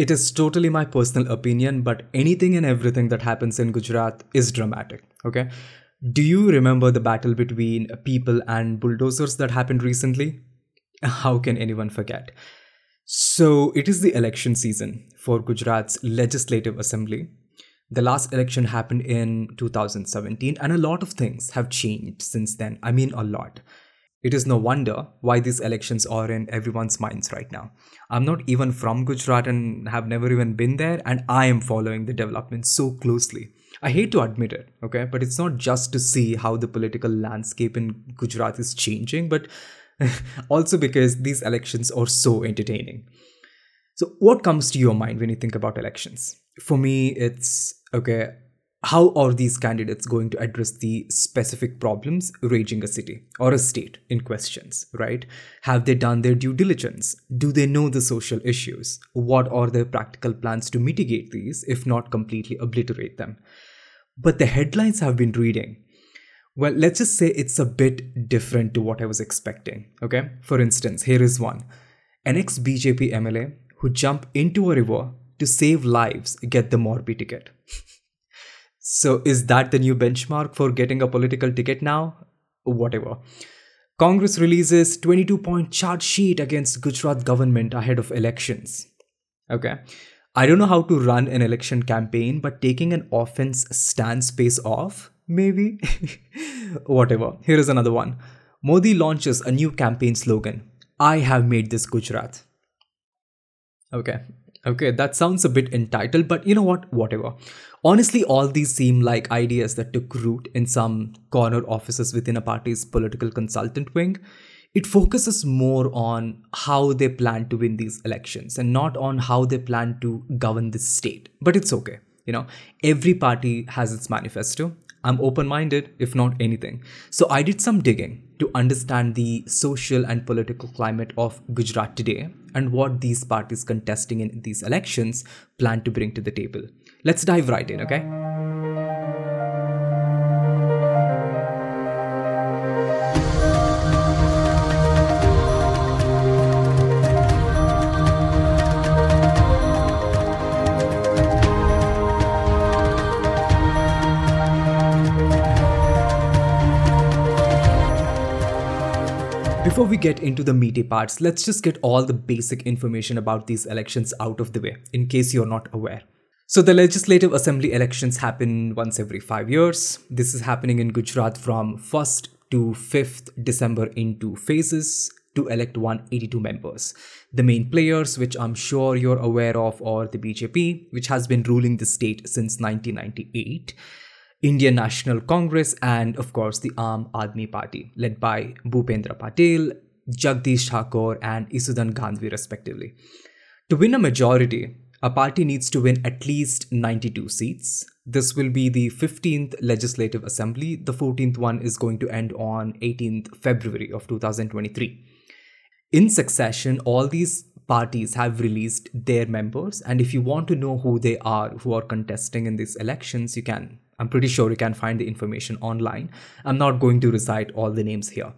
It is totally my personal opinion, but anything and everything that happens in Gujarat is dramatic. Okay. Do you remember the battle between people and bulldozers that happened recently? How can anyone forget? So, it is the election season for Gujarat's Legislative Assembly. The last election happened in 2017, and a lot of things have changed since then. I mean, a lot. It is no wonder why these elections are in everyone's minds right now. I'm not even from Gujarat and have never even been there, and I am following the developments so closely. I hate to admit it, okay, but it's not just to see how the political landscape in Gujarat is changing, but also because these elections are so entertaining. So, what comes to your mind when you think about elections? For me, it's okay, how are these candidates going to address the specific problems raging a city or a state in questions, right? Have they done their due diligence? Do they know the social issues? What are their practical plans to mitigate these, if not completely obliterate them? But the headlines I've been reading, well, let's just say it's a bit different to what I was expecting, okay? For instance, here is one an ex BJP MLA who jumped into a river to save lives get the Morbi ticket. So, is that the new benchmark for getting a political ticket now? Whatever. Congress releases 22 point charge sheet against Gujarat government ahead of elections. Okay. I don't know how to run an election campaign, but taking an offense stance pays off, maybe? Whatever. Here is another one. Modi launches a new campaign slogan I have made this Gujarat. Okay. Okay, that sounds a bit entitled, but you know what? Whatever. Honestly, all these seem like ideas that took root in some corner offices within a party's political consultant wing. It focuses more on how they plan to win these elections and not on how they plan to govern the state. But it's okay. You know, every party has its manifesto. I'm open minded, if not anything. So I did some digging to understand the social and political climate of Gujarat today and what these parties contesting in these elections plan to bring to the table. Let's dive right in, okay? Before we get into the meaty parts, let's just get all the basic information about these elections out of the way, in case you're not aware. So, the Legislative Assembly elections happen once every five years. This is happening in Gujarat from 1st to 5th December in two phases to elect 182 members. The main players, which I'm sure you're aware of, are the BJP, which has been ruling the state since 1998, Indian National Congress, and of course the Aam Aadmi Party, led by Bhupendra Patel, Jagdish Thakur, and Isudan Gadhvi, respectively. To win a majority, a party needs to win at least 92 seats. This will be the 15th Legislative Assembly. The 14th one is going to end on 18th February of 2023. In succession, all these parties have released their members, and if you want to know who they are who are contesting in these elections, you can. I'm pretty sure you can find the information online. I'm not going to recite all the names here.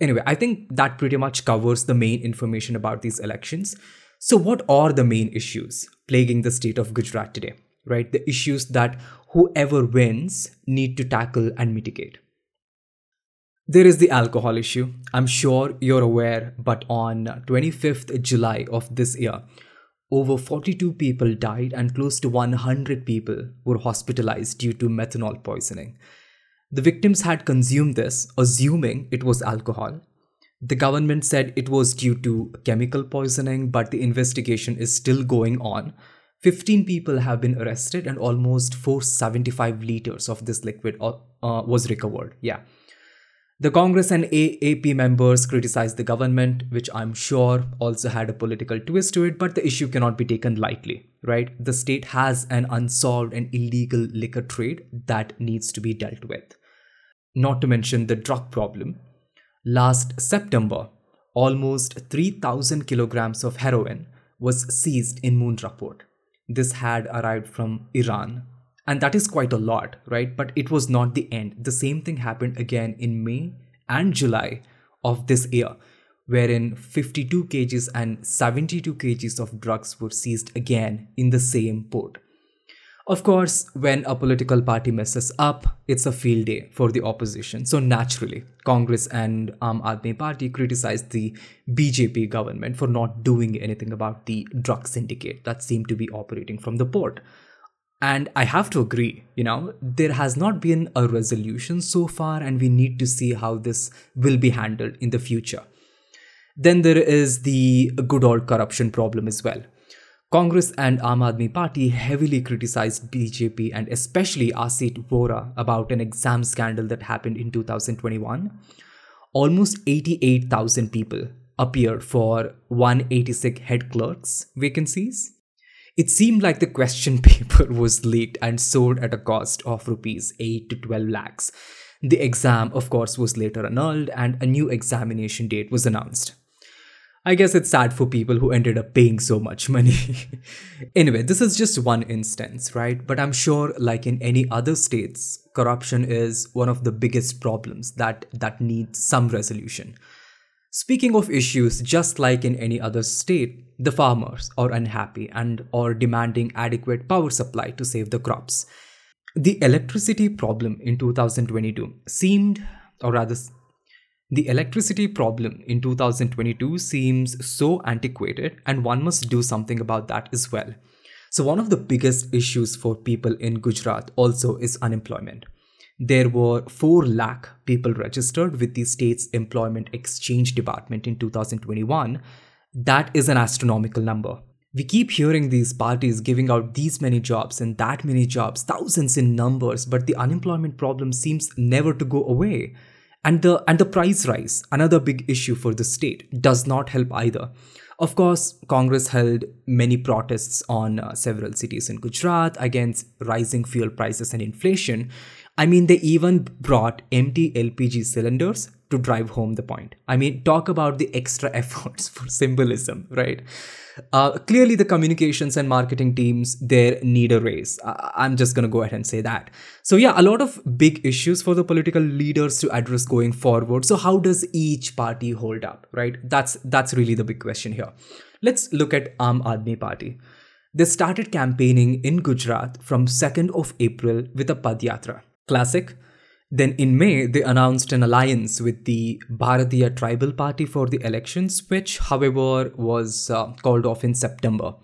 Anyway, I think that pretty much covers the main information about these elections. So, what are the main issues plaguing the state of Gujarat today? Right? The issues that whoever wins need to tackle and mitigate. There is the alcohol issue. I'm sure you're aware, but on 25th July of this year, over 42 people died and close to 100 people were hospitalized due to methanol poisoning. The victims had consumed this, assuming it was alcohol, the government said it was due to chemical poisoning, but the investigation is still going on. 15 people have been arrested and almost 475 liters of this liquid uh, uh, was recovered. Yeah. The Congress and AAP members criticized the government, which I'm sure also had a political twist to it, but the issue cannot be taken lightly, right? The state has an unsolved and illegal liquor trade that needs to be dealt with. Not to mention the drug problem, Last September, almost 3,000 kilograms of heroin was seized in port. This had arrived from Iran. And that is quite a lot, right? But it was not the end. The same thing happened again in May and July of this year, wherein 52 kgs and 72 kgs of drugs were seized again in the same port. Of course, when a political party messes up, it's a field day for the opposition. So naturally, Congress and Aam Aadmi Party criticized the BJP government for not doing anything about the drug syndicate that seemed to be operating from the port. And I have to agree, you know, there has not been a resolution so far, and we need to see how this will be handled in the future. Then there is the good old corruption problem as well. Congress and Aam Aadmi Party heavily criticized BJP and especially Asit Vora about an exam scandal that happened in 2021. Almost 88,000 people appeared for 186 head clerks vacancies it seemed like the question paper was leaked and sold at a cost of rupees 8 to 12 lakhs. The exam, of course, was later annulled and a new examination date was announced. I guess it's sad for people who ended up paying so much money. anyway, this is just one instance, right? But I'm sure, like in any other states, corruption is one of the biggest problems that, that needs some resolution. Speaking of issues, just like in any other state, the farmers are unhappy and are demanding adequate power supply to save the crops. The electricity problem in 2022 seemed, or rather, the electricity problem in 2022 seems so antiquated, and one must do something about that as well. So, one of the biggest issues for people in Gujarat also is unemployment there were 4 lakh people registered with the state's employment exchange department in 2021 that is an astronomical number. We keep hearing these parties giving out these many jobs and that many jobs thousands in numbers but the unemployment problem seems never to go away. And the and the price rise another big issue for the state does not help either. Of course, Congress held many protests on uh, several cities in Gujarat against rising fuel prices and inflation, I mean, they even brought empty LPG cylinders to drive home the point. I mean, talk about the extra efforts for symbolism, right? Uh, clearly, the communications and marketing teams there need a raise. I'm just gonna go ahead and say that. So yeah, a lot of big issues for the political leaders to address going forward. So how does each party hold up, right? That's that's really the big question here. Let's look at Aam Aadmi Party. They started campaigning in Gujarat from 2nd of April with a Padyatra Classic. Then in May, they announced an alliance with the Bharatiya Tribal Party for the elections, which, however, was uh, called off in September.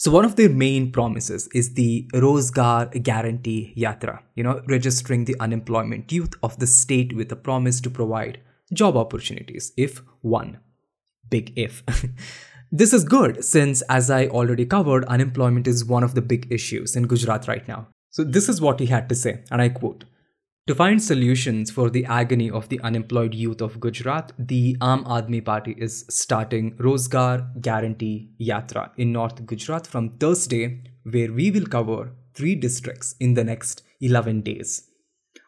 So one of their main promises is the Rozgar Guarantee Yatra, you know, registering the unemployment youth of the state with a promise to provide job opportunities if one. Big if. this is good since, as I already covered, unemployment is one of the big issues in Gujarat right now. So, this is what he had to say, and I quote To find solutions for the agony of the unemployed youth of Gujarat, the Aam Aadmi Party is starting Rozgar Guarantee Yatra in North Gujarat from Thursday, where we will cover three districts in the next 11 days.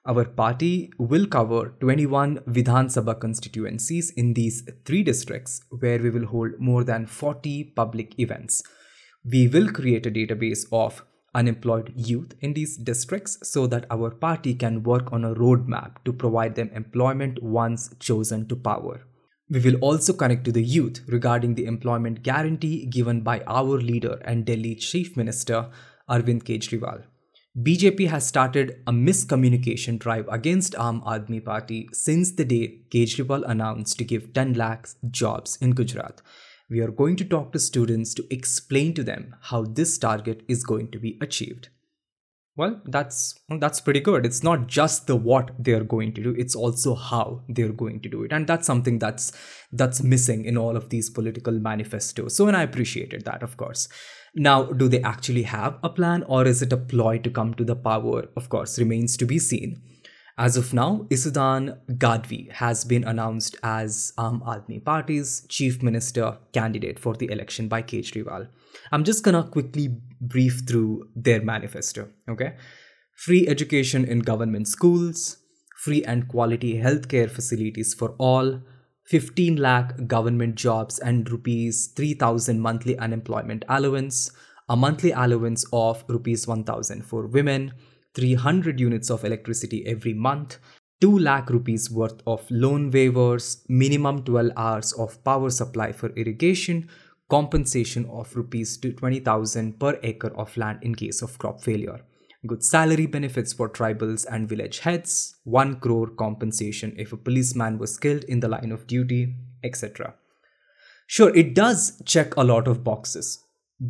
Our party will cover 21 Vidhan Sabha constituencies in these three districts, where we will hold more than 40 public events. We will create a database of unemployed youth in these districts so that our party can work on a roadmap to provide them employment once chosen to power. We will also connect to the youth regarding the employment guarantee given by our leader and Delhi Chief Minister Arvind Kejriwal. BJP has started a miscommunication drive against Aam Aadmi Party since the day Kejriwal announced to give 10 lakhs jobs in Gujarat we are going to talk to students to explain to them how this target is going to be achieved. Well, that's that's pretty good. It's not just the what they're going to do, it's also how they're going to do it. And that's something that's that's missing in all of these political manifestos. So and I appreciated that, of course. Now, do they actually have a plan or is it a ploy to come to the power? Of course, remains to be seen. As of now, Isudan Gadhvi has been announced as Aam Aadmi Party's chief minister candidate for the election by Kejriwal. I'm just gonna quickly brief through their manifesto, okay? Free education in government schools, free and quality healthcare facilities for all, 15 lakh government jobs and rupees 3000 monthly unemployment allowance, a monthly allowance of rupees 1000 for women, 300 units of electricity every month, 2 lakh rupees worth of loan waivers, minimum 12 hours of power supply for irrigation, compensation of rupees to 20,000 per acre of land in case of crop failure. Good salary benefits for tribals and village heads, 1 crore compensation if a policeman was killed in the line of duty, etc. Sure, it does check a lot of boxes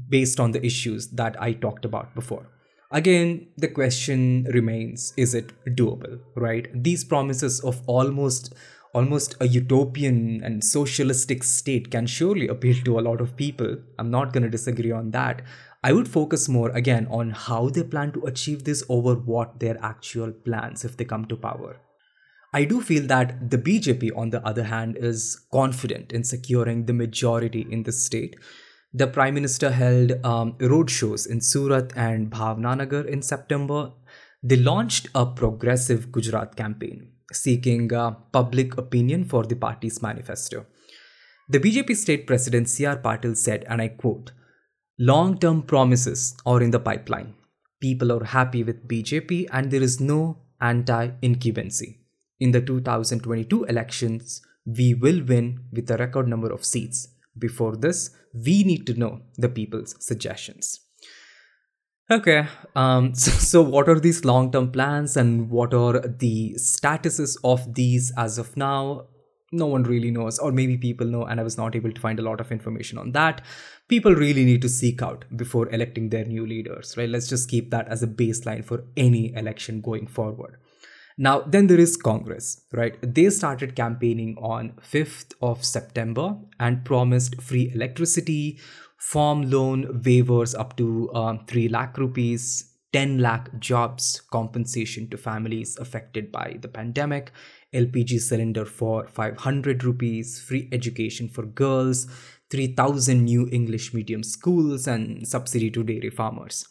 based on the issues that I talked about before. Again, the question remains is it doable, right? These promises of almost almost a utopian and socialistic state can surely appeal to a lot of people. I'm not going to disagree on that. I would focus more again on how they plan to achieve this over what their actual plans if they come to power. I do feel that the BJP, on the other hand, is confident in securing the majority in the state the Prime Minister held um, road shows in Surat and Bhavnagar in September. They launched a progressive Gujarat campaign seeking uh, public opinion for the party's manifesto. The BJP state president C.R. Patil said, and I quote, Long term promises are in the pipeline. People are happy with BJP and there is no anti incumbency. In the 2022 elections, we will win with a record number of seats. Before this, we need to know the people's suggestions. Okay, um, so, so what are these long term plans and what are the statuses of these as of now? No one really knows, or maybe people know, and I was not able to find a lot of information on that. People really need to seek out before electing their new leaders, right? Let's just keep that as a baseline for any election going forward. Now, then there is Congress, right? They started campaigning on 5th of September and promised free electricity, farm loan waivers up to um, 3 lakh rupees, 10 lakh jobs, compensation to families affected by the pandemic, LPG cylinder for 500 rupees, free education for girls, 3000 new English medium schools, and subsidy to dairy farmers.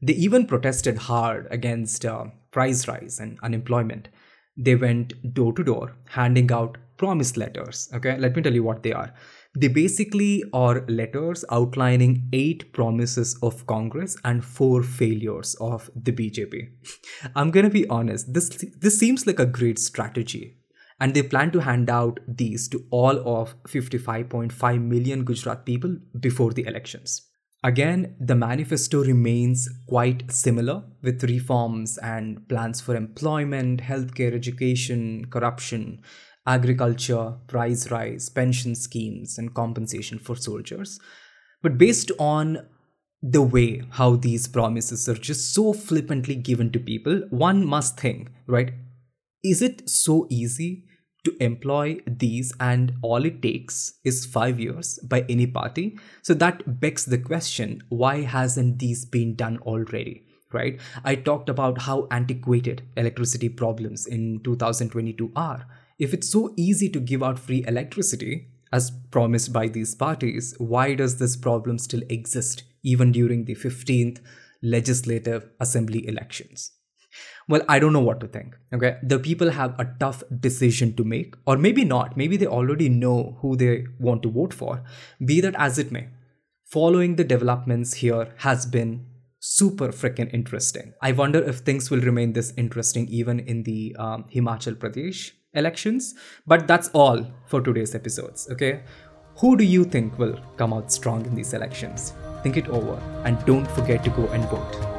They even protested hard against uh, price rise and unemployment. They went door to door handing out promise letters. Okay, let me tell you what they are. They basically are letters outlining eight promises of Congress and four failures of the BJP. I'm gonna be honest, this this seems like a great strategy. And they plan to hand out these to all of 55.5 million Gujarat people before the elections. Again, the manifesto remains quite similar with reforms and plans for employment, healthcare, education, corruption, agriculture, price rise, pension schemes, and compensation for soldiers. But based on the way how these promises are just so flippantly given to people, one must think, right? Is it so easy to employ these and all it takes is 5 years by any party. So that begs the question why hasn't these been done already right? I talked about how antiquated electricity problems in 2022 are. If it's so easy to give out free electricity as promised by these parties why does this problem still exist even during the 15th legislative assembly elections well i don't know what to think okay? The people have a tough decision to make or maybe not. Maybe they already know who they want to vote for. Be that as it may following the developments here has been super freaking interesting. I wonder if things will remain this interesting even in the um, himachal pradesh elections. But that's all for today's episodes okay? Who do you think will come out strong in these elections? Think it over and don't forget to go and vote